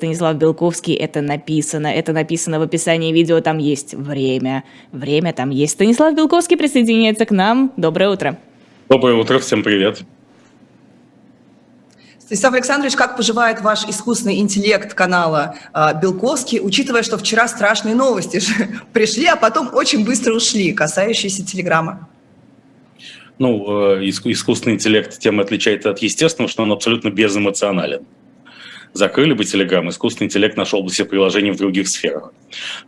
Станислав Белковский, это написано, это написано в описании видео, там есть время, время там есть. Станислав Белковский присоединяется к нам. Доброе утро. Доброе утро, всем привет. Станислав Александрович, как поживает ваш искусственный интеллект канала э, Белковский, учитывая, что вчера страшные новости же пришли, а потом очень быстро ушли, касающиеся Телеграма? Ну, э, искусственный интеллект тем отличается от естественного, что он абсолютно безэмоционален закрыли бы Telegram, искусственный интеллект нашел бы себе приложение в других сферах.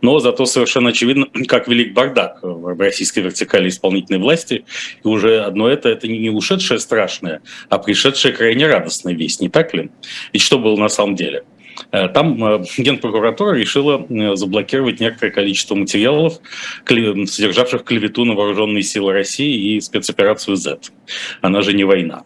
Но зато совершенно очевидно, как велик бардак в российской вертикали исполнительной власти, и уже одно это, это не ушедшее страшное, а пришедшее крайне радостная весть, не так ли? Ведь что было на самом деле? Э, там э, Генпрокуратура решила э, заблокировать некоторое количество материалов, содержавших клевету на вооруженные силы России и спецоперацию Z. Она же не война.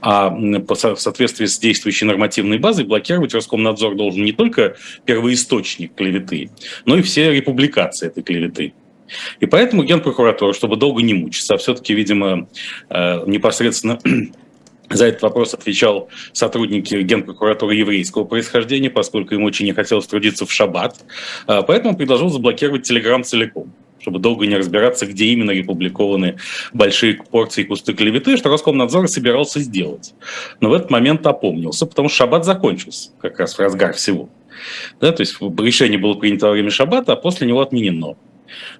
А в соответствии с действующей нормативной базой блокировать Роскомнадзор должен не только первоисточник клеветы, но и все републикации этой клеветы. И поэтому Генпрокуратура, чтобы долго не мучиться, а все-таки, видимо, э, непосредственно за этот вопрос отвечал сотрудник Генпрокуратуры еврейского происхождения, поскольку ему очень не хотелось трудиться в шаббат. Э, поэтому предложил заблокировать Телеграм целиком чтобы долго не разбираться, где именно опубликованы большие порции кусты клеветы, что Роскомнадзор собирался сделать. Но в этот момент опомнился, потому что шаббат закончился как раз в разгар всего. Да, то есть решение было принято во время шаббата, а после него отменено.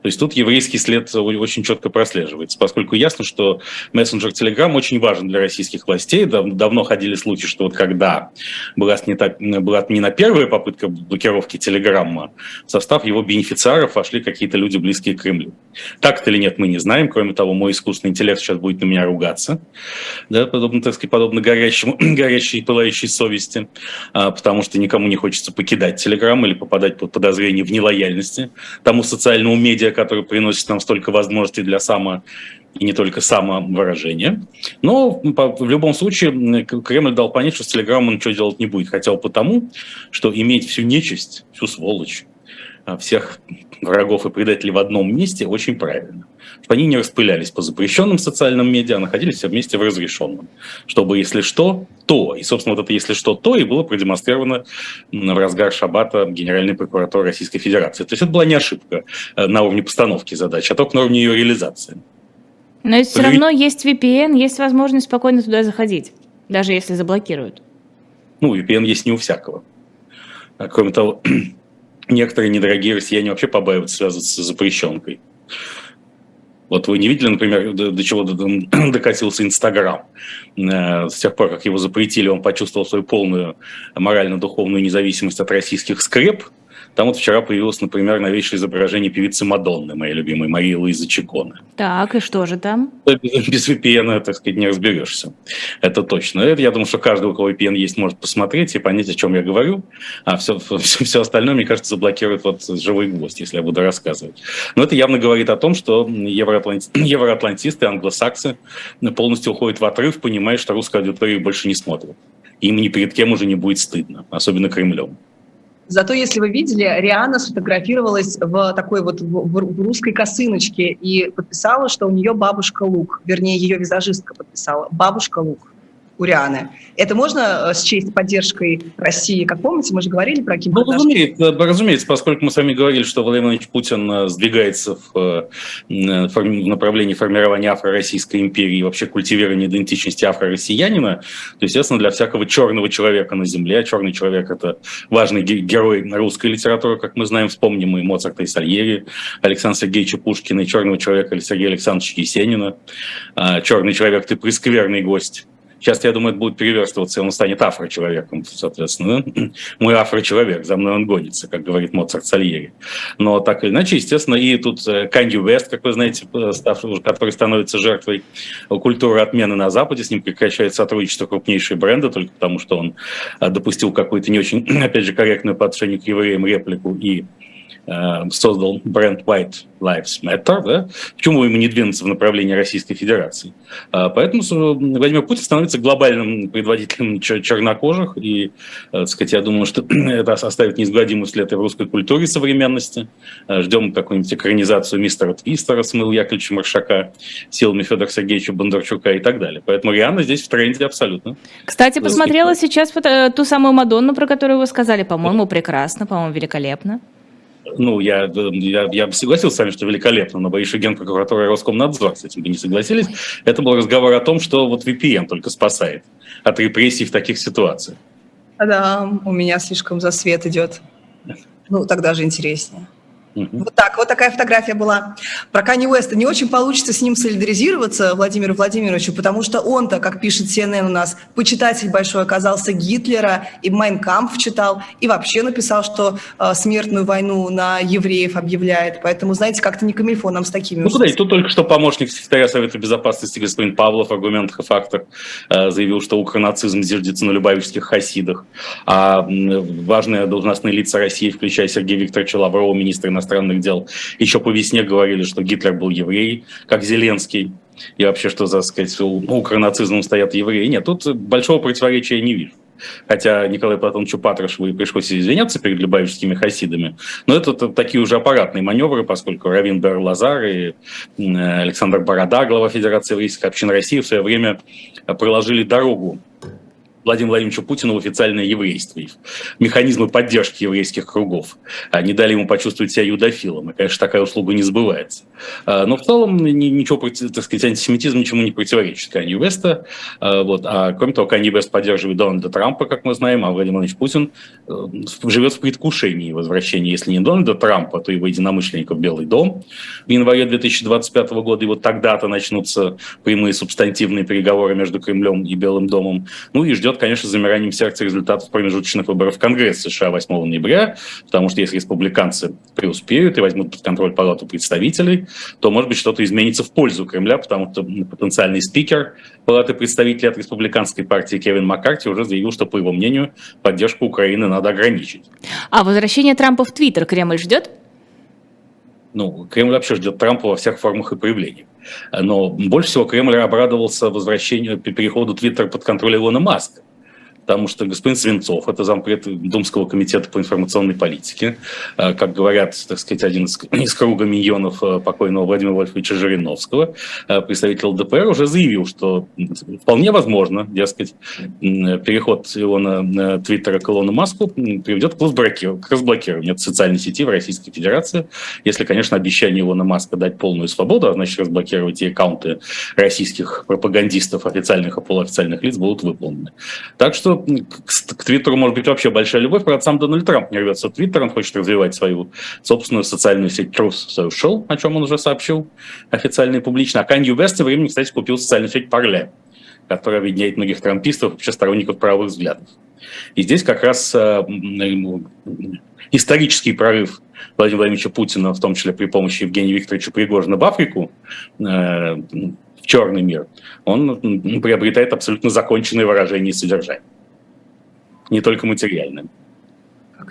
То есть тут еврейский след очень четко прослеживается, поскольку ясно, что мессенджер Telegram очень важен для российских властей. Дав давно ходили слухи, что вот когда была отменена, была отменена первая попытка блокировки Телеграмма, в состав его бенефициаров вошли какие-то люди, близкие к Кремлю. Так это или нет, мы не знаем. Кроме того, мой искусственный интеллект сейчас будет на меня ругаться, да, подобно, так сказать, подобно горящему, горящей пылающей совести, а, потому что никому не хочется покидать Телеграм или попадать под подозрение в нелояльности тому социальному медиа, который приносит нам столько возможностей для само и не только самовыражения. Но в любом случае Кремль дал понять, что с Телеграмом ничего делать не будет. Хотя бы потому, что иметь всю нечисть, всю сволочь, а, всех врагов и предателей в одном месте очень правильно. Чтобы они не распылялись по запрещенным социальным медиа, а находились все вместе в разрешенном. Чтобы, если что, то. И, собственно, вот это «если что, то» и было продемонстрировано в разгар шаббата Генеральной прокуратуры Российской Федерации. То есть это была не ошибка э, на уровне постановки задач, а только на уровне ее реализации. Но все равно есть VPN, есть возможность спокойно туда заходить, даже если заблокируют. Ну, VPN есть не у всякого. А кроме того, некоторые недорогие россияне вообще побаиваются связываться с запрещенкой. Вот вы не видели, например, до, до чего докатился Инстаграм. Э, с тех пор, как его запретили, он почувствовал свою полную морально-духовную независимость от российских скреп – там вот вчера появилось, например, новейшее изображение певицы Мадонны, моей любимой, Марии Луизы Чиконы. Так, и что же там? Без, без VPN, так сказать, не разберешься. Это точно. Это, я думаю, что каждый, у кого VPN есть, может посмотреть и понять, о чем я говорю. А все, все, все остальное, мне кажется, заблокирует вот живой гвоздь, если я буду рассказывать. Но это явно говорит о том, что евроатланти... евроатлантисты, англосаксы полностью уходят в отрыв, понимая, что русская аудитория больше не смотрит. Им ни перед кем уже не будет стыдно, особенно Кремлем. Зато, если вы видели, Риана сфотографировалась в такой вот в, в русской косыночке и подписала, что у нее бабушка Лук, вернее, ее визажистка подписала, бабушка Лук у Рианы. Это можно э, счесть поддержкой России? Как помните, мы же говорили про Ким Ну, разумеется, разумеется, поскольку мы с вами говорили, что Владимир Владимирович Путин э, сдвигается в, э, в направлении формирования афро-российской империи и вообще культивирования идентичности афро-россиянина, то, естественно, для всякого черного человека на земле, а черный человек – это важный герой русской литературы, как мы знаем, вспомним мы Моцарта и Сальери, Александра Сергеевича Пушкина и черного человека Сергея Александровича Есенина. А, черный человек – ты прескверный гость Сейчас, я думаю, это будет переверстываться, и он станет афро-человеком, соответственно. Мой афро-человек, за мной он гонится, как говорит Моцарт Сальери. Но так или иначе, естественно, и тут Канди Вест, как вы знаете, который становится жертвой культуры отмены на Западе, с ним прекращает сотрудничество крупнейшие бренды, только потому что он э, допустил какую-то не очень, опять же, корректную по отношению к евреям реплику и Э, создал бренд White Lives Matter, да? почему ему не двинуться в направлении Российской Федерации? А, поэтому Владимир Путин становится глобальным предводителем чернокожих, и, э, так сказать, я думаю, что это оставит неизгладимый след и в русской культуре современности. Э, ждем какую-нибудь экранизацию мистера Твистера с Мил Яковлевича Маршака, силами Федора Сергеевича Бондарчука и так далее. Поэтому Риана здесь в тренде абсолютно. Кстати, посмотрела сейчас ту самую Мадонну, про которую вы сказали, по-моему, прекрасно, по-моему, великолепно ну, я, я, я бы согласился с вами, что великолепно, но боюсь, что Генпрокуратура и Роскомнадзор с этим бы не согласились. Это был разговор о том, что вот VPN только спасает от репрессий в таких ситуациях. Да, у меня слишком за свет идет. Ну, тогда же интереснее. Вот так, вот такая фотография была. Про Канни Уэста не очень получится с ним солидаризироваться, Владимиру Владимировичу, потому что он-то, как пишет CNN у нас, почитатель большой оказался Гитлера, и Майнкамп читал, и вообще написал, что э, смертную войну на евреев объявляет. Поэтому, знаете, как-то не камильфо нам с такими. Ну, куда? И тут только что помощник секретаря Совета Безопасности господин Павлов в аргументах и фактах э, заявил, что укронацизм зиждется на любавических хасидах. А важные должностные лица России, включая Сергея Викторовича Лаврова, министра иностранных дел, еще по весне говорили, что Гитлер был еврей, как Зеленский. И вообще, что, за сказать, у укронацизмом стоят евреи. Нет, тут большого противоречия не вижу. Хотя Николаю Платоновичу Патрушеву пришлось извиняться перед любавическими хасидами. Но это такие уже аппаратные маневры, поскольку Равин Бер Лазар и Александр Борода, глава Федерации еврейских общин России, в свое время проложили дорогу Владимиру Владимировичу Путину в официальное еврейство, механизмы поддержки еврейских кругов. Они дали ему почувствовать себя юдофилом, и, конечно, такая услуга не сбывается. А, но в целом ничего, так сказать, антисемитизм ничему не противоречит Канье Веста. А, вот. А кроме того, Канье Вест поддерживает Дональда Трампа, как мы знаем, а Владимир Владимирович Путин э, живет в предвкушении возвращения, если не Дональда Трампа, то его единомышленника в Белый дом в январе 2025 года. И вот тогда-то начнутся прямые субстантивные переговоры между Кремлем и Белым домом. Ну и ждет, конечно, замиранием сердца результатов промежуточных выборов в Конгресс США 8 ноября, потому что если республиканцы преуспеют и возьмут под контроль палату представителей, то, может быть, что-то изменится в пользу Кремля, потому что потенциальный спикер палаты представителей от республиканской партии Кевин Маккарти уже заявил, что, по его мнению, поддержку Украины надо ограничить. А возвращение Трампа в Твиттер Кремль ждет? Ну, Кремль вообще ждет Трампа во всех формах и проявлениях. Но больше всего Кремль обрадовался возвращению, переходу Твиттера под контроль Илона Маска потому что господин Свинцов, это зампред Думского комитета по информационной политике, э, как говорят, так сказать, один из, из круга миньонов э, покойного Владимира Вольфовича Жириновского, э, представитель ЛДПР, уже заявил, что вполне возможно, дескать, переход Илона Твиттера к Илону Маску приведет к разблокированию, к разблокированию социальной сети в Российской Федерации, если, конечно, обещание Илона Маска дать полную свободу, а значит разблокировать и аккаунты российских пропагандистов, официальных и полуофициальных лиц будут выполнены. Так что к, к Твиттеру может быть вообще большая любовь. Правда, сам Дональд Трамп не рвется в Твиттер, он хочет развивать свою собственную социальную сеть Truth Social, о чем он уже сообщил официально и публично. А Канье Вест тем временем, кстати, купил социальную сеть Parler, которая объединяет многих трампистов, вообще сторонников правых взглядов. И здесь как раз э, исторический прорыв Владимира Владимировича Путина, в том числе при помощи Евгения Викторовича Пригожина в Африку, э, в черный мир, он приобретает абсолютно законченное выражение и содержание не только материальным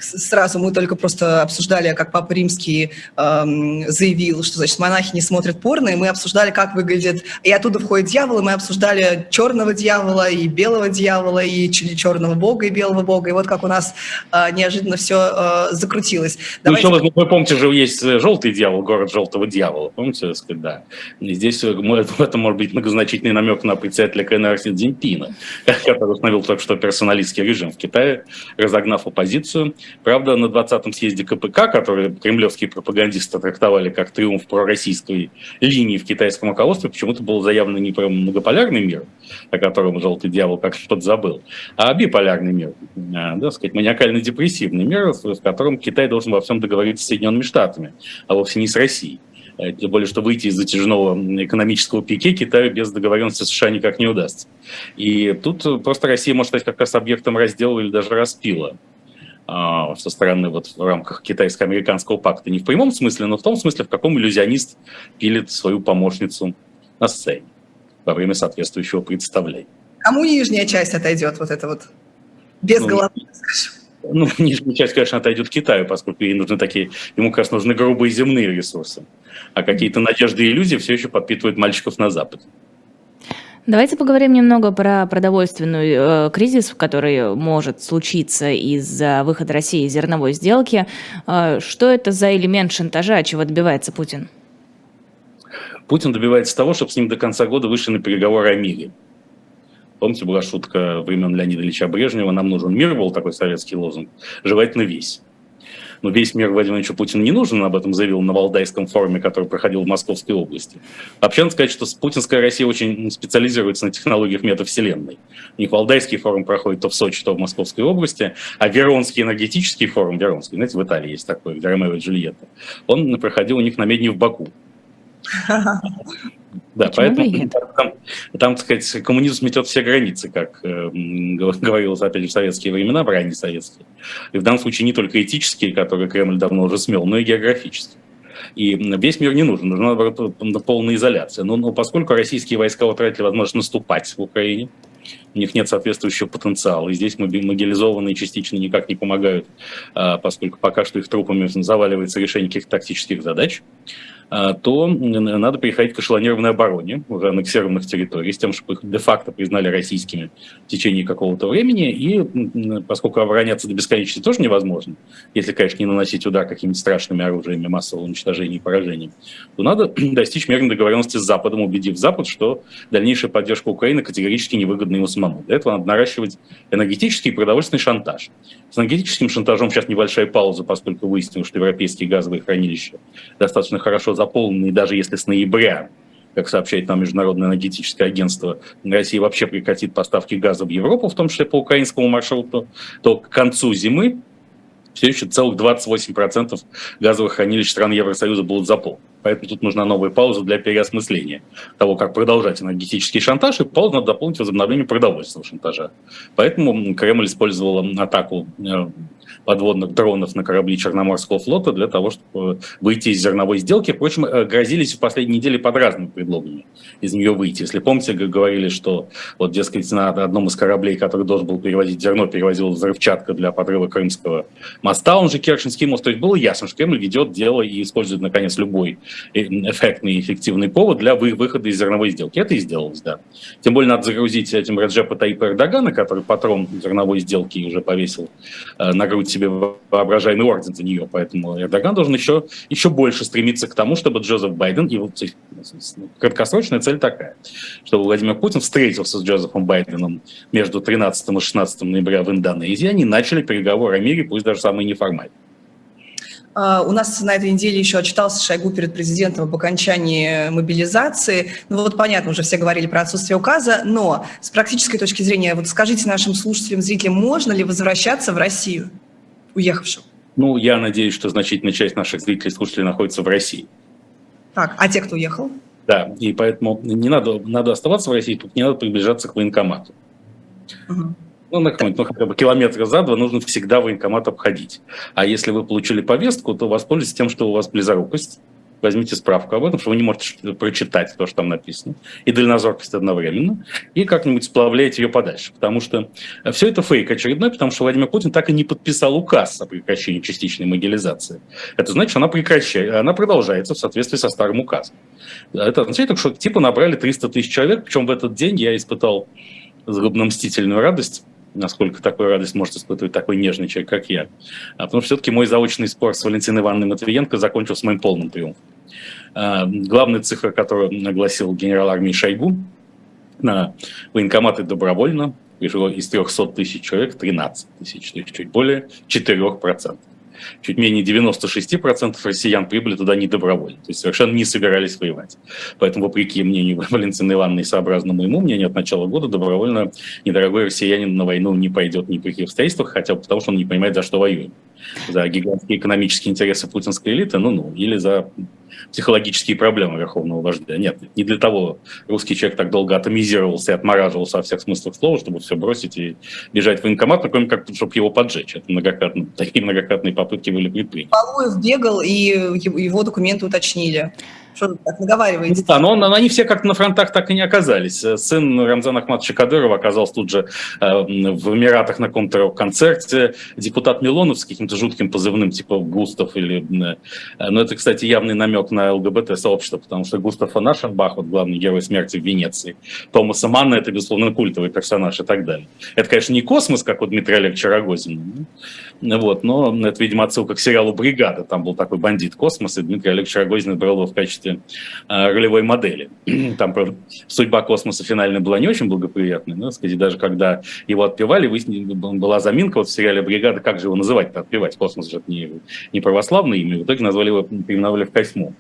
сразу мы только просто обсуждали, как Папа Римский эм, заявил, что, значит, монахи не смотрят порно, и мы обсуждали, как выглядит... И оттуда входит дьявол, и мы обсуждали черного дьявола, и белого дьявола, и черного бога, и белого бога. И вот как у нас э, неожиданно все э, закрутилось. Ну, Давайте... еще, вы помните же, есть желтый дьявол, город желтого дьявола. Помните, сказать, да. И здесь э, в этом может быть многозначительный намек на председателя КНР Си Цзиньпина, который установил только что персоналистский режим в Китае, разогнав оппозицию. Правда, на 20-м съезде КПК, который кремлевские пропагандисты трактовали как триумф пророссийской линии в китайском руководстве, почему-то было заявлено не про многополярный мир, о котором желтый дьявол как что-то забыл, а биполярный мир, а, да, сказать, маниакально-депрессивный мир, в котором Китай должен во всем договориться с Соединенными Штатами, а вовсе не с Россией. Э, тем более, что выйти из затяжного экономического пике Китаю без договоренности США никак не удастся. И тут просто Россия может стать как раз объектом раздела или даже распила со стороны вот в рамках китайско-американского пакта. Не в прямом смысле, но в том смысле, в каком иллюзионист пилит свою помощницу на сцене во время соответствующего представления. Кому нижняя часть отойдет, вот это вот, без ну, головы, скажем? Ну, нижняя часть, конечно, отойдет Китаю, поскольку ей нужны такие, ему как раз нужны грубые земные ресурсы. А какие-то надежды и иллюзии все еще подпитывают мальчиков на Западе. Давайте поговорим немного про продовольственный э, кризис, который может случиться из-за выхода России из зерновой сделки. Э, что это за элемент шантажа, чего добивается Путин? Путин добивается того, чтобы с ним до конца года вышли на переговоры о мире. Помните, была шутка времен Леонида Ильича Брежнева, нам нужен мир, был такой советский лозунг, желательно весь. Но весь мир Владимиру Ильичу Путину не нужен, он об этом заявил на Валдайском форуме, который проходил в Московской области. Вообще, надо сказать, что путинская Россия очень специализируется на технологиях метавселенной. У них Валдайский форум проходит то в Сочи, то в Московской области, а Веронский энергетический форум, Веронский, знаете, в Италии есть такой, где Ромео и Джульетта, он проходил у них на Медне в Баку. Да, поэтому там, там, так сказать, коммунизм сметет все границы, как э, говорилось, опять же, в советские времена, в ранние советские. И в данном случае не только этические, которые Кремль давно уже смел, но и географические. И весь мир не нужен, нужна наоборот, полная изоляция. Но, но поскольку российские войска утратили возможность наступать в Украине, у них нет соответствующего потенциала. И здесь мобилизованные частично никак не помогают, а, поскольку пока что их трупами заваливается решение каких-то тактических задач. А, то надо переходить к эшелонированной обороне уже аннексированных территорий, с тем, чтобы их де-факто признали российскими в течение какого-то времени. И поскольку обороняться до бесконечности тоже невозможно, если, конечно, не наносить удар какими-то страшными оружиями массового уничтожения и поражения, то надо достичь мирной договоренности с Западом, убедив Запад, что дальнейшая поддержка Украины категорически невыгодна ему самому. Для этого надо наращивать энергетический и продовольственный шантаж. С энергетическим шантажом сейчас небольшая пауза, поскольку выяснилось, что европейские газовые хранилища достаточно хорошо заполнены, даже если с ноября как сообщает нам Международное энергетическое агентство, Россия вообще прекратит поставки газа в Европу, в том числе по украинскому маршруту, то к концу зимы все еще целых 28% газовых хранилищ стран Евросоюза будут заполнены. Поэтому тут нужна новая пауза для переосмысления того, как продолжать энергетический шантаж, и паузу надо дополнить возобновлением продовольственного шантажа. Поэтому Кремль использовал атаку э, подводных дронов на корабли Черноморского флота для того, чтобы выйти из зерновой сделки. Впрочем, э, грозились в последние недели под разными предлогами из нее выйти. Если помните, говорили, что вот, дескать, на одном из кораблей, который должен был перевозить зерно, перевозил взрывчатка для подрыва Крымского моста, он же Керченский мост. То есть было ясно, что Кремль ведет дело и использует, наконец, любой э, эффектный и эффективный повод для выхода из зерновой сделки. Это и сделалось, да. Тем более надо загрузить этим Раджепа Таипа Эрдогана, который патрон зерновой сделки уже повесил э, на грудь себе воображаемый орден за нее. Поэтому Эрдоган должен еще, еще больше стремиться к тому, чтобы Джозеф Байден, и вот краткосрочная цель такая, чтобы Владимир Путин встретился с Джозефом Байденом между 13 и 16 ноября в Индонезии, они начали переговоры о мире, пусть даже самые неформальные. Uh, у нас на этой неделе еще отчитался Шойгу перед президентом об окончании мобилизации. Ну вот понятно, уже все говорили про отсутствие указа, но с практической точки зрения, вот скажите нашим слушателям, зрителям, можно ли возвращаться в Россию? Уехавшим? Ну, я надеюсь, что значительная часть наших зрителей и слушателей находится в России. Так, а те, кто уехал? Да, и поэтому не надо, надо оставаться в России, тут не надо приближаться к военкомату. Угу. Ну, на какой-нибудь, ну, хотя бы километра за два нужно всегда военкомат обходить. А если вы получили повестку, то воспользуйтесь тем, что у вас близорукость, возьмите справку об этом, что вы не можете прочитать то, что там написано, и дальнозоркость одновременно, и как-нибудь сплавляете ее подальше. Потому что все это фейк очередной, потому что Владимир Путин так и не подписал указ о прекращении частичной могилизации. Это значит, она прекращается, она продолжается в соответствии со старым указом. Это означает, что типа набрали 300 тысяч человек, причем в этот день я испытал злобно-мстительную радость, насколько такую радость может испытывать такой нежный человек, как я. А потому что все-таки мой заочный спор с Валентиной Ивановной Матвиенко закончился моим полным триумфом. А, главная цифра, которую огласил генерал армии Шойгу, на военкоматы добровольно пришло из 300 тысяч человек 13 тысяч, то есть чуть более 4% чуть менее 96% россиян прибыли туда не добровольно, то есть совершенно не собирались воевать. Поэтому, вопреки мнению Валентины Ивановны и сообразно моему мнению, от начала года добровольно недорогой россиянин на войну не пойдет ни при каких обстоятельствах, хотя бы потому, что он не понимает, за что воюет. За гигантские экономические интересы путинской элиты, ну-ну, или за психологические проблемы верховного вождя. Нет, не для того русский человек так долго атомизировался и отмораживался во всех смыслах слова, чтобы все бросить и бежать в военкомат, кроме как, чтобы его поджечь. Это многократно, такие многократные попытки были предприняты. Полуев бегал, и его документы уточнили. Что так наговариваете? Да, но, но они все как на фронтах так и не оказались. Сын Рамзана Ахматовича Кадырова оказался тут же э, в Эмиратах на каком-то концерте. Депутат Милонов с каким-то жутким позывным, типа Густав или... Э, но это, кстати, явный намек на ЛГБТ-сообщество, потому что Густав Анашенбах, вот главный герой смерти в Венеции, Томаса Манна, это, безусловно, культовый персонаж и так далее. Это, конечно, не космос, как у Дмитрия Олеговича Рогозина, вот, но это, видимо, отсылка к сериалу «Бригада». Там был такой бандит космос, и Дмитрий Олегович Рогозин брал его в качестве э, ролевой модели. Там, судьба космоса финальная была не очень благоприятной, но, сказать, даже когда его отпевали, была заминка вот в сериале «Бригада», как же его называть-то, отпевать? Космос же не, не православное имя, в итоге назвали его, переименовали в Косьму.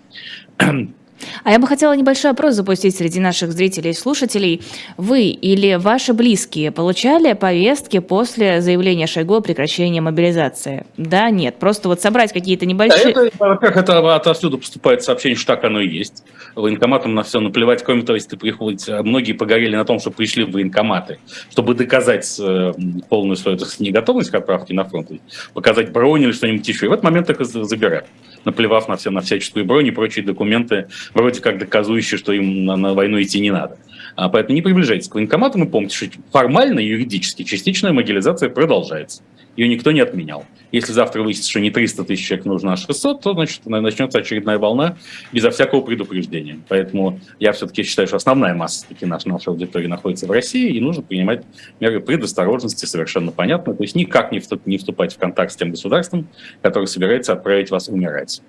А я бы хотела небольшой опрос запустить среди наших зрителей и слушателей. Вы или ваши близкие получали повестки после заявления Шойгу о прекращении мобилизации? Да, нет. Просто вот собрать какие-то небольшие... Да, это, во-первых, это отовсюду поступает сообщение, что так оно и есть. Военкоматам на все наплевать. Кроме того, если приходят, многие погорели на том, что пришли в военкоматы, чтобы доказать э, полную свою так, неготовность к отправке на фронт, показать бронь или что-нибудь еще. И в этот момент их забирают наплевав на все, на всяческую бронь и прочие документы, вроде как доказывающие, что им на, на войну идти не надо. А поэтому не приближайтесь к военкоматам и помните, что формально, юридически, частичная мобилизация продолжается. Ее никто не отменял. Если завтра выяснится, что не 300 тысяч человек нужно, а 600, то значит, начнется очередная волна безо всякого предупреждения. Поэтому я все-таки считаю, что основная масса таки нашей, нашей аудитории находится в России, и нужно принимать меры предосторожности совершенно понятно. То есть никак не вступать в контакт с тем государством, которое собирается отправить вас умирать.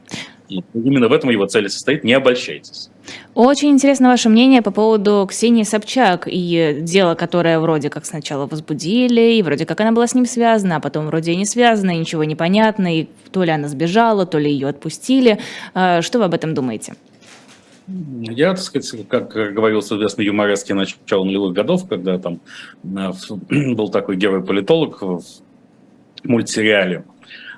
И именно в этом его цель состоит. Не обольщайтесь. Очень интересно ваше мнение по поводу Ксении Собчак и дела, которое вроде как сначала возбудили, и вроде как она была с ним связана, а потом вроде и не связана, и ничего не понятно, и то ли она сбежала, то ли ее отпустили. А, что вы об этом думаете? Я, так сказать, как говорил, соответственно, юморески начала нулевых годов, когда там э, был такой герой-политолог в мультсериале, а,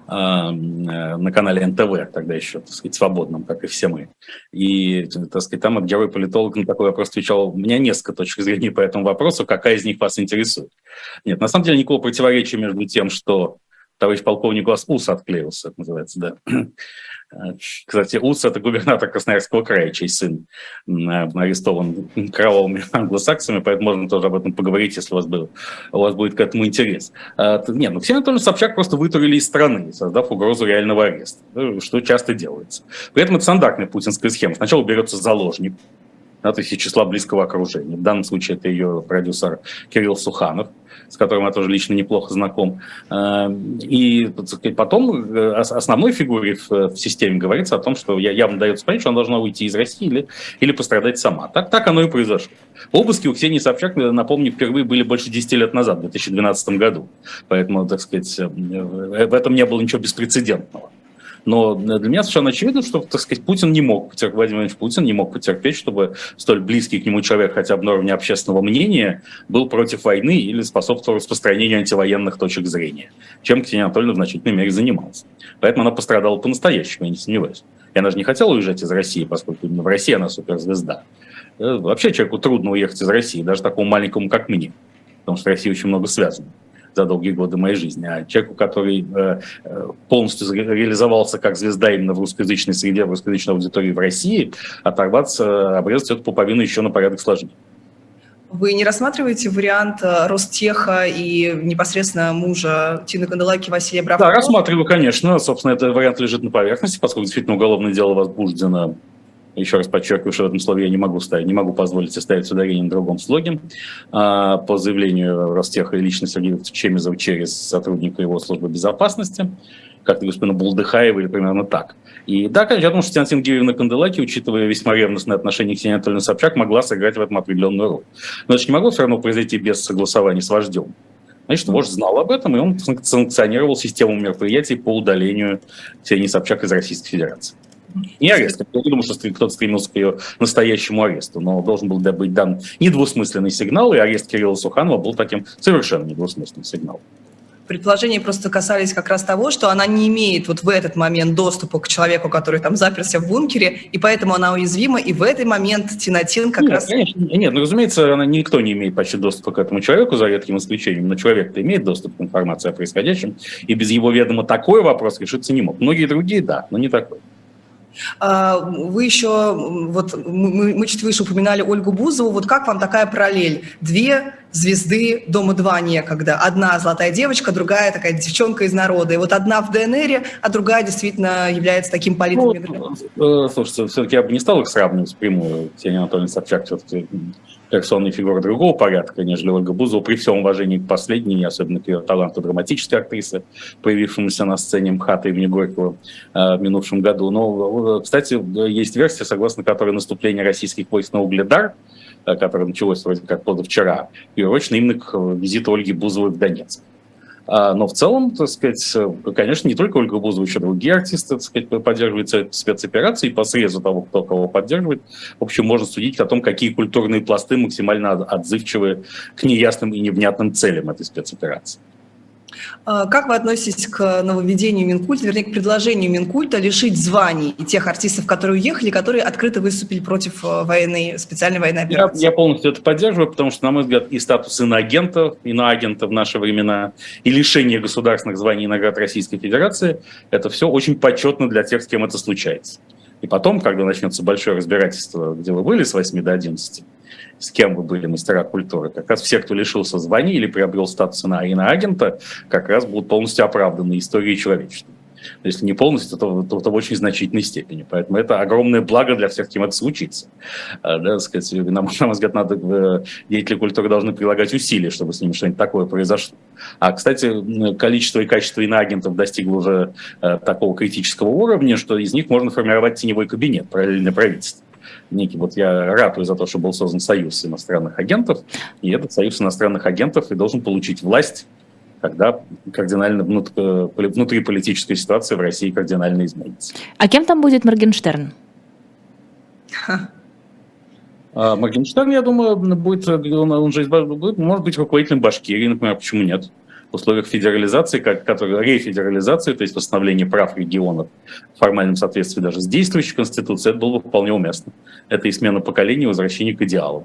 на канале НТВ, тогда еще, так сказать, свободном, как и все мы. И, так сказать, там герой-политолог на такой вопрос отвечал, у меня несколько точек зрения по этому вопросу, какая из них вас интересует. Нет, на самом деле никакого противоречия между тем, что товарищ полковник у вас ус отклеился, это называется, да, кстати, Уц – это губернатор Красноярского края, чей сын арестован кровавыми англосаксами, поэтому можно тоже об этом поговорить, если у вас, был, у вас будет к этому интерес. А, нет, ну Ксения Анатольевна Собчак просто вытурили из страны, создав угрозу реального ареста, что часто делается. При этом это стандартная путинская схема. Сначала берется заложник, да, то есть из числа близкого окружения. В данном случае это ее продюсер Кирилл Суханов – с которым я тоже лично неплохо знаком. Э, и потом э, основной фигуре в системе говорится о том, что явно дается понять, что она должна уйти из России или, или пострадать сама. Так, так оно и произошло. Обыски у Ксении Собчак, напомню, впервые были больше 10 лет назад, в 2012 году. Поэтому, так сказать, э, в этом не было ничего беспрецедентного. Но для меня совершенно очевидно, что, так сказать, Путин не мог, Владимир Владимирович Путин не мог потерпеть, чтобы столь близкий к нему человек хотя бы на уровне общественного мнения был против войны или способствовал распространению антивоенных точек зрения, чем Ксения Анатольевна в значительной мере занималась. Поэтому она пострадала по-настоящему, я не сомневаюсь. И она же не хотела уезжать из России, поскольку именно в России она суперзвезда. Э, вообще человеку трудно уехать из России, даже такому маленькому, как мне, потому что Россия очень много связана за долгие годы моей жизни, а человеку, который э, э, полностью реализовался как звезда именно в русскоязычной среде, в русскоязычной аудитории в России, оторваться, обрезать эту пуповину еще на порядок сложнее. Вы не рассматриваете вариант э, Ростеха и непосредственно мужа Тины Канделаки Василия Бравкова? Да, рассматриваю, конечно. Собственно, этот вариант лежит на поверхности, поскольку действительно уголовное дело возбуждено еще раз подчеркиваю, что в этом слове я не могу ставить, не могу позволить себе ставить ударение на другом слоге. А, по заявлению Ростеха и лично Сергея Чемизова через сотрудника его службы безопасности, как-то господина Булдыхаева или примерно так. И да, конечно, я думаю, что Константин Георгиевна Канделаки, учитывая весьма ревностные отношения к Ксении Анатольевне Собчак, могла сыграть в этом определенную роль. Но это не могло все равно произойти без согласования с вождем. Значит, вождь знал об этом, и он санкционировал систему мероприятий по удалению Ксении Собчак из Российской Федерации. Не арест. Я не думаю, что кто-то стремился к ее настоящему аресту, но должен был быть дан недвусмысленный сигнал, и арест Кирилла Суханова был таким совершенно недвусмысленным сигналом. Предположения просто касались как раз того, что она не имеет вот в этот момент доступа к человеку, который там заперся в бункере, и поэтому она уязвима, и в этот момент Тинатин как нет, раз... Конечно, нет, ну, разумеется, она, никто не имеет почти доступа к этому человеку, за редким исключением, но человек-то имеет доступ к информации о происходящем, и без его ведома такой вопрос решиться не мог. Многие другие – да, но не такой. А, вы еще, вот мы, мы чуть выше упоминали Ольгу Бузову, вот как вам такая параллель? Две звезды «Дома-2» некогда. Одна золотая девочка, другая такая девчонка из народа. И вот одна в ДНР, а другая действительно является таким политом. Ну, э, слушайте, все-таки я бы не стал их сравнивать прямую. Ксения Анатольевна Собчак все-таки персонные фигуры другого порядка, нежели Ольга Бузова, при всем уважении к последней, особенно к ее таланту драматической актрисы, появившемуся на сцене МХАТа имени Горького э, в минувшем году. Но, кстати, есть версия, согласно которой наступление российских войск на Угледар, э, которое началось вроде как позавчера, приурочено именно к визиту Ольги Бузовой в Донецк. А, но в целом, так сказать, конечно, не только Ольга Бузова, еще другие артисты, так сказать, поддерживают спецоперации, по срезу того, кто кого поддерживает, в общем, можно судить о том, какие культурные пласты максимально отзывчивы к неясным и невнятным целям этой спецоперации. А, как вы относитесь к нововведению Минкульта, вернее, к предложению Минкульта лишить званий тех артистов, которые уехали, которые открыто выступили против э, военной, специальной военной операции? Я, я полностью это поддерживаю, потому что, на мой взгляд, и статус иноагента, иноагента в наши времена, и лишение государственных званий и наград Российской Федерации – это все очень почетно для тех, с кем это случается. И потом, когда начнется большое разбирательство, где вы были с 8 до 11, с кем вы были мастера культуры. Как раз все, кто лишился звания или приобрел статус иноагента, как раз будут полностью оправданы историей человечества. Если не полностью, то, то, то в очень значительной степени. Поэтому это огромное благо для всех, кем это случится. А, да, сказать, на, мой взгляд, надо, э, деятели культуры должны прилагать усилия, чтобы с ними что-нибудь такое произошло. А, кстати, количество и качество иноагентов достигло уже э, такого критического уровня, что из них можно формировать теневой кабинет, параллельное правительство некий, вот я ратую за то, что был создан союз иностранных агентов, и этот союз иностранных агентов и должен получить власть, когда кардинально э, внутриполитическая ситуация в России кардинально изменится. А кем там будет Моргенштерн? А, Моргенштерн, я думаю, будет, он, он же будет, может быть руководителем Башкирии, например, почему нет? Условиях федерализации, как, который, рефедерализации, то есть восстановления прав регионов в формальном соответствии даже с действующей конституцией, это было бы вполне уместно. Это и смена поколений, возвращение к идеалам.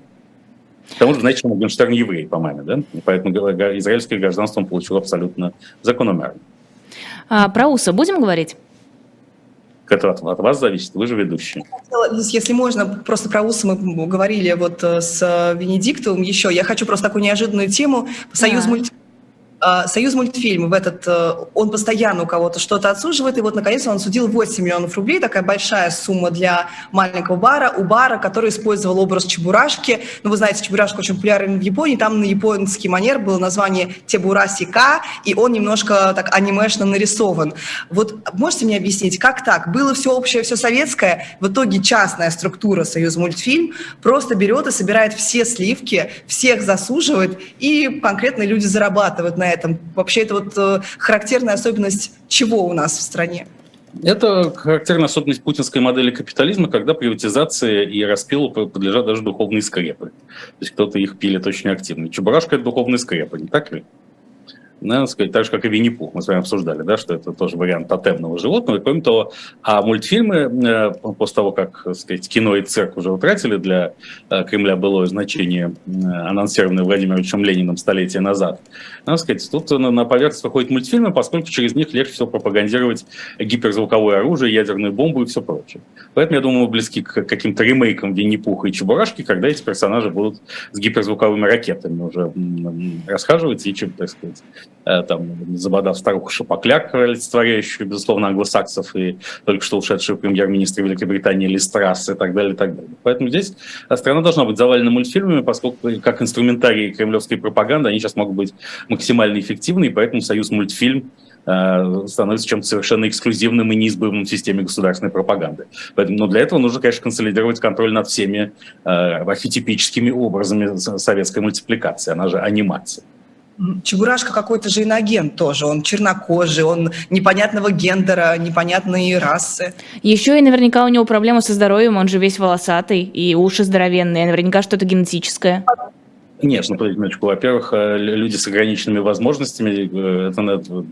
К тому же, знаете, Моргенштерн еврей по маме, да? И поэтому израильское гражданство он получил абсолютно закономерно. А, про УСА будем говорить? Это от, от вас зависит, вы же ведущие. Если можно, просто про УСА мы говорили вот э, с Венедиктовым еще. Я хочу просто такую неожиданную тему. Союз да. мульти а, Союз мультфильм в этот, э, он постоянно у кого-то что-то отсуживает, и вот наконец он судил 8 миллионов рублей, такая большая сумма для маленького бара, у бара, который использовал образ Чебурашки. Ну, вы знаете, Чебурашка очень популярен в Японии, там на японский манер было название Тебурасика, и он немножко так анимешно нарисован. Вот можете мне объяснить, как так? Было все общее, все советское, в итоге частная структура Союз мультфильм просто берет и собирает все сливки, всех засуживает, и конкретные люди зарабатывают на этом? Вообще это вот э, характерная особенность чего у нас в стране? Это характерная особенность путинской модели капитализма, когда приватизация и распилу подлежат даже духовные скрепы. То есть кто-то их пилит очень активно. Чебурашка – это духовные скрепы, не так ли? Надо сказать, так же, как и Винни-Пух. Мы с вами обсуждали, да, что это тоже вариант тотемного животного. И кроме того, а мультфильмы, э, после того, как сказать, кино и цирк уже утратили для э, Кремля былое значение, э, анонсированное Владимиром Лениным столетия назад, надо сказать, тут на поверхность выходят мультфильмы, поскольку через них легче всего пропагандировать гиперзвуковое оружие, ядерную бомбу и все прочее. Поэтому, я думаю, мы близки к каким-то ремейкам Винни-Пуха и Чебурашки, когда эти персонажи будут с гиперзвуковыми ракетами уже расхаживать и, чем, так сказать, там, забодав старуху Шапокляк, олицетворяющую, безусловно, англосаксов, и только что ушедшую премьер-министр Великобритании Листрасс и так далее, и так далее. Поэтому здесь страна должна быть завалена мультфильмами, поскольку как инструментарий кремлевской пропаганды они сейчас могут быть максимально эффективны, и поэтому союз мультфильм э, становится чем-то совершенно эксклюзивным и неизбывным в системе государственной пропаганды. Поэтому, но для этого нужно, конечно, консолидировать контроль над всеми э, архетипическими образами советской мультипликации, она же анимация. Чебурашка какой-то же иноагент тоже. Он чернокожий, он непонятного гендера, непонятной расы. Еще и наверняка у него проблемы со здоровьем, он же весь волосатый, и уши здоровенные, наверняка что-то генетическое. Нет, ну, подождите минуточку. Во-первых, э, люди с ограниченными возможностями, э, это,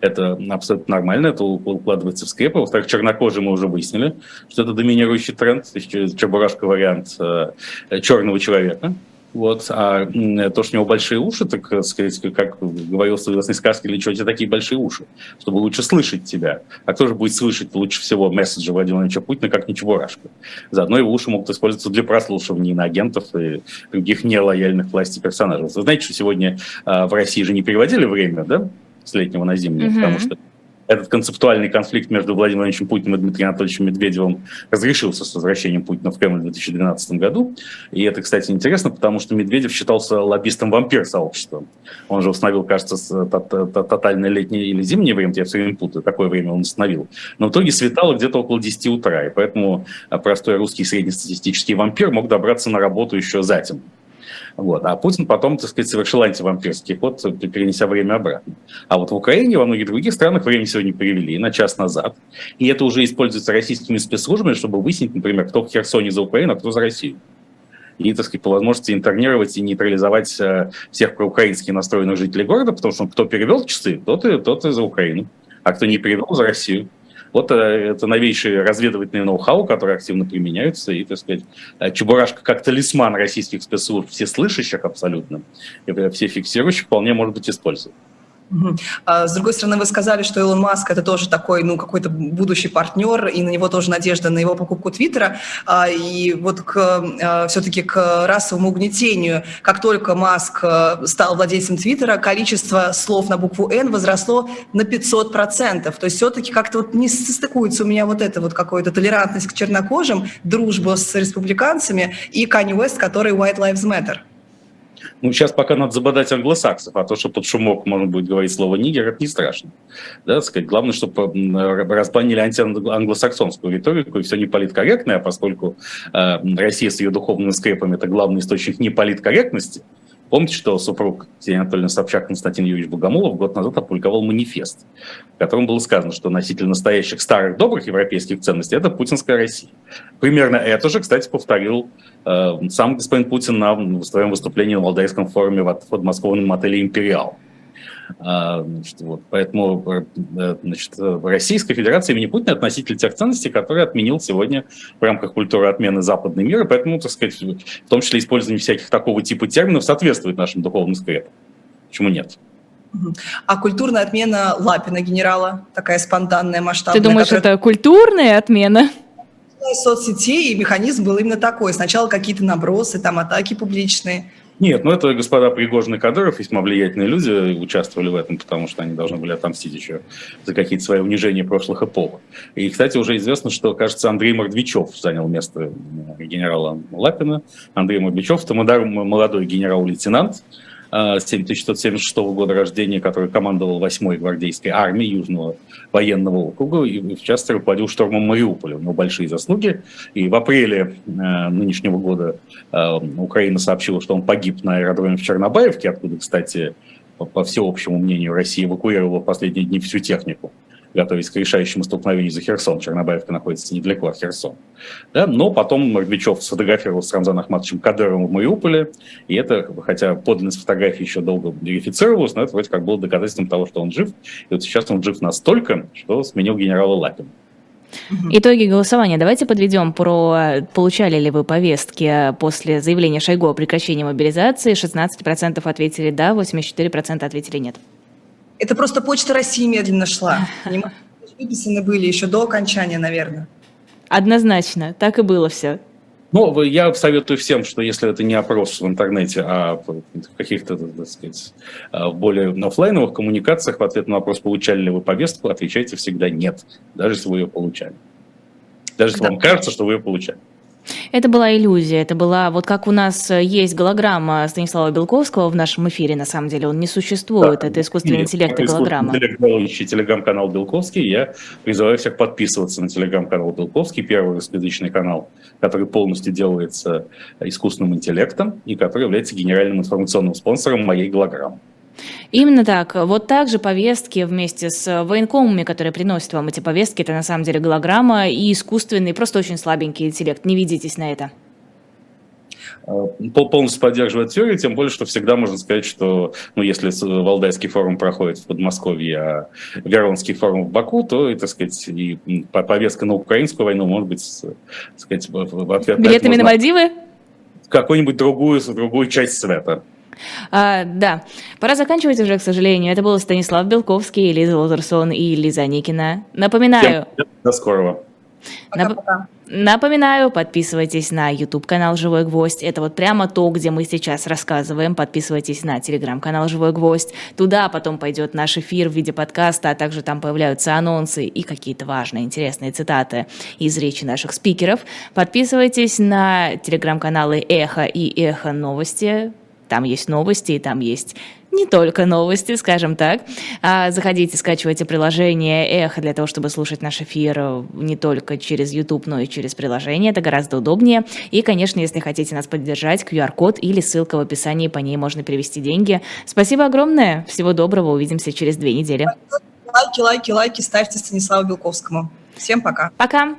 это абсолютно нормально, это укладывается в скрепы. Во-вторых, чернокожие мы уже выяснили, что это доминирующий тренд, Чебурашка вариант э, черного человека Вот. А то, что у него большие уши, так э, сказать, как говорил в известной сказке, для чего у тебя такие большие уши? Чтобы лучше слышать тебя. А кто же будет слышать лучше всего месседжи Владимира Владимировича Путина, как не Чебурашка? Заодно его уши могут использоваться для прослушивания иноагентов и других нелояльных власти персонажей. Вы знаете, что сегодня а, в России же не переводили время, да, с летнего на зимнее, mm-hmm. потому что этот концептуальный конфликт между Владимиром Владимировичем Путиным и Дмитрием Анатольевичем Медведевым разрешился с возвращением Путина в Кремль в 2012 году. И это, кстати, интересно, потому что Медведев считался лоббистом вампир сообщества. Он же установил, кажется, тотальное летнее или зимнее время, я все время путаю, какое время он установил. Но в итоге светало где-то около 10 утра, и поэтому простой русский среднестатистический вампир мог добраться на работу еще затем. Вот. А Путин потом, так сказать, совершил антивампирский ход, перенеся время обратно. А вот в Украине, во многих других странах время сегодня перевели на час назад. И это уже используется российскими спецслужбами, чтобы выяснить, например, кто в Херсоне за Украину, а кто за Россию и, так сказать, по возможности интернировать и нейтрализовать э, всех проукраински настроенных жителей города, потому что кто перевел часы, тот и, тот и за Украину, а кто не перевел, за Россию. Вот э, это новейшие разведывательные ноу-хау, которые активно применяются. И, так сказать, э, Чебурашка как талисман российских спецслужб, все слышащих абсолютно, и все фиксирующих, вполне может быть использован. А, с другой стороны, вы сказали, что Илон Маск это тоже такой, ну, какой-то будущий партнер, и на него тоже надежда на его покупку Твиттера. А, и вот к, а, все-таки к расовому угнетению, как только Маск стал владельцем Твиттера, количество слов на букву «Н» возросло на 500%. То есть все-таки как-то вот не состыкуется у меня вот это вот какая-то толерантность к чернокожим, дружба с республиканцами и Kanye West, который White Lives Matter. Ну, сейчас пока надо забодать англосаксов, а то, что под шумок можно будет говорить слово «нигер», это не страшно. Да, сказать, главное, чтобы разбанили антианглосаксонскую риторику, и все не политкорректное, а поскольку э, Россия с ее духовными скрепами – это главный источник неполиткорректности, Помните, что супруг Ксения Анатольевна Собчак Константин Юрьевич Богомолов год назад опубликовал манифест, в котором было сказано, что носитель настоящих старых добрых европейских ценностей – это путинская Россия. Примерно это же, кстати, повторил э, сам господин Путин на своем выступлении на Валдайском форуме в подмосковном отеле «Империал». А, значит, вот, поэтому э, значит, Российская Федерация имени Путина относитель тех ценностей, которые отменил сегодня в рамках культуры отмены западный мир, и поэтому, так сказать, в том числе использование всяких такого типа терминов соответствует нашим духовным скрепам. Почему нет? А культурная отмена Лапина генерала, такая спонтанная, масштабная. Ты думаешь, которая... это культурная отмена? соцсетей, и механизм был именно такой. Сначала какие-то набросы, там атаки публичные – нет, ну это господа Пригожин и Кадыров, весьма влиятельные люди, участвовали в этом, потому что они должны были отомстить еще за какие-то свои унижения прошлых эпох. И, кстати, уже известно, что, кажется, Андрей Мордвичев занял место генерала Лапина. Андрей Мордвичев, это молодой генерал-лейтенант, 1976 года рождения, который командовал 8-й гвардейской армией Южного военного округа и, в частности, руководил штурмом Мариуполя. У него большие заслуги. И в апреле э, нынешнего года э, Украина сообщила, что он погиб на аэродроме в Чернобаевке, откуда, кстати, по всеобщему мнению, Россия эвакуировала в последние дни всю технику готовясь к решающему столкновению за Херсон. Чернобаевка находится недалеко от Херсона. Да? Но потом Мордвичев сфотографировался с Рамзаном Ахматовичем Кадыровым в Мариуполе, и это, хотя подлинность фотографии еще долго верифицировалась, но это вроде как было доказательством того, что он жив. И вот сейчас он жив настолько, что сменил генерала Лапина. Итоги голосования давайте подведем про получали ли вы повестки после заявления Шойгу о прекращении мобилизации. 16% ответили да, 84% ответили нет. Это просто почта России медленно шла. Выписаны были еще до окончания, наверное. Однозначно, так и было все. Ну, я советую всем, что если это не опрос в интернете, а в каких-то, так сказать, а, в более офлайновых коммуникациях в ответ на вопрос, получали ли вы повестку, отвечайте всегда нет, даже если вы ее получали. Даже если да. вам кажется, что вы ее получали. Это была иллюзия, это была, вот как у нас э, есть голограмма Станислава Белковского в нашем эфире, на самом деле, он не существует, да, это искусственный интеллект и голограмма. Телеграм-канал Белковский, я призываю всех подписываться на телеграм-канал Белковский, первый русскоязычный канал, который полностью делается искусственным интеллектом и который является генеральным информационным спонсором моей голограммы. Именно так. Вот так же повестки вместе с военкомами, которые приносят вам эти повестки, это на самом деле голограмма и искусственный, просто очень слабенький интеллект. Не ведитесь на это. А, полностью поддерживает теорию, тем более, что всегда можно сказать, что ну, если Валдайский форум проходит в Подмосковье, а Веронский форум в Баку, то, и, так сказать, и повестка на украинскую войну может быть, так сказать, в ответ Билетами на, на Мальдивы? какую-нибудь другую, другую часть света. А, да, пора заканчивать уже, к сожалению. Это был Станислав Белковский, Лиза Лазерсон и Лиза Никина. Напоминаю... До скорого. Нап... Напоминаю, подписывайтесь на YouTube-канал «Живой гвоздь». Это вот прямо то, где мы сейчас рассказываем. Подписывайтесь на телеграм-канал «Живой гвоздь». Туда потом пойдет наш эфир в виде подкаста, а также там появляются анонсы и какие-то важные, интересные цитаты из речи наших спикеров. Подписывайтесь на телеграм-каналы «Эхо» и «Эхо новости». Там есть новости, и там есть не только новости, скажем так. А, заходите, скачивайте приложение Эхо для того, чтобы слушать наш эфир не только через YouTube, но и через приложение. Это гораздо удобнее. И, конечно, если хотите нас поддержать, QR-код или ссылка в описании, по ней можно перевести деньги. Спасибо огромное. Всего доброго. Увидимся через две недели. Лайки, лайки, лайки ставьте Станиславу Белковскому. Всем пока. Пока.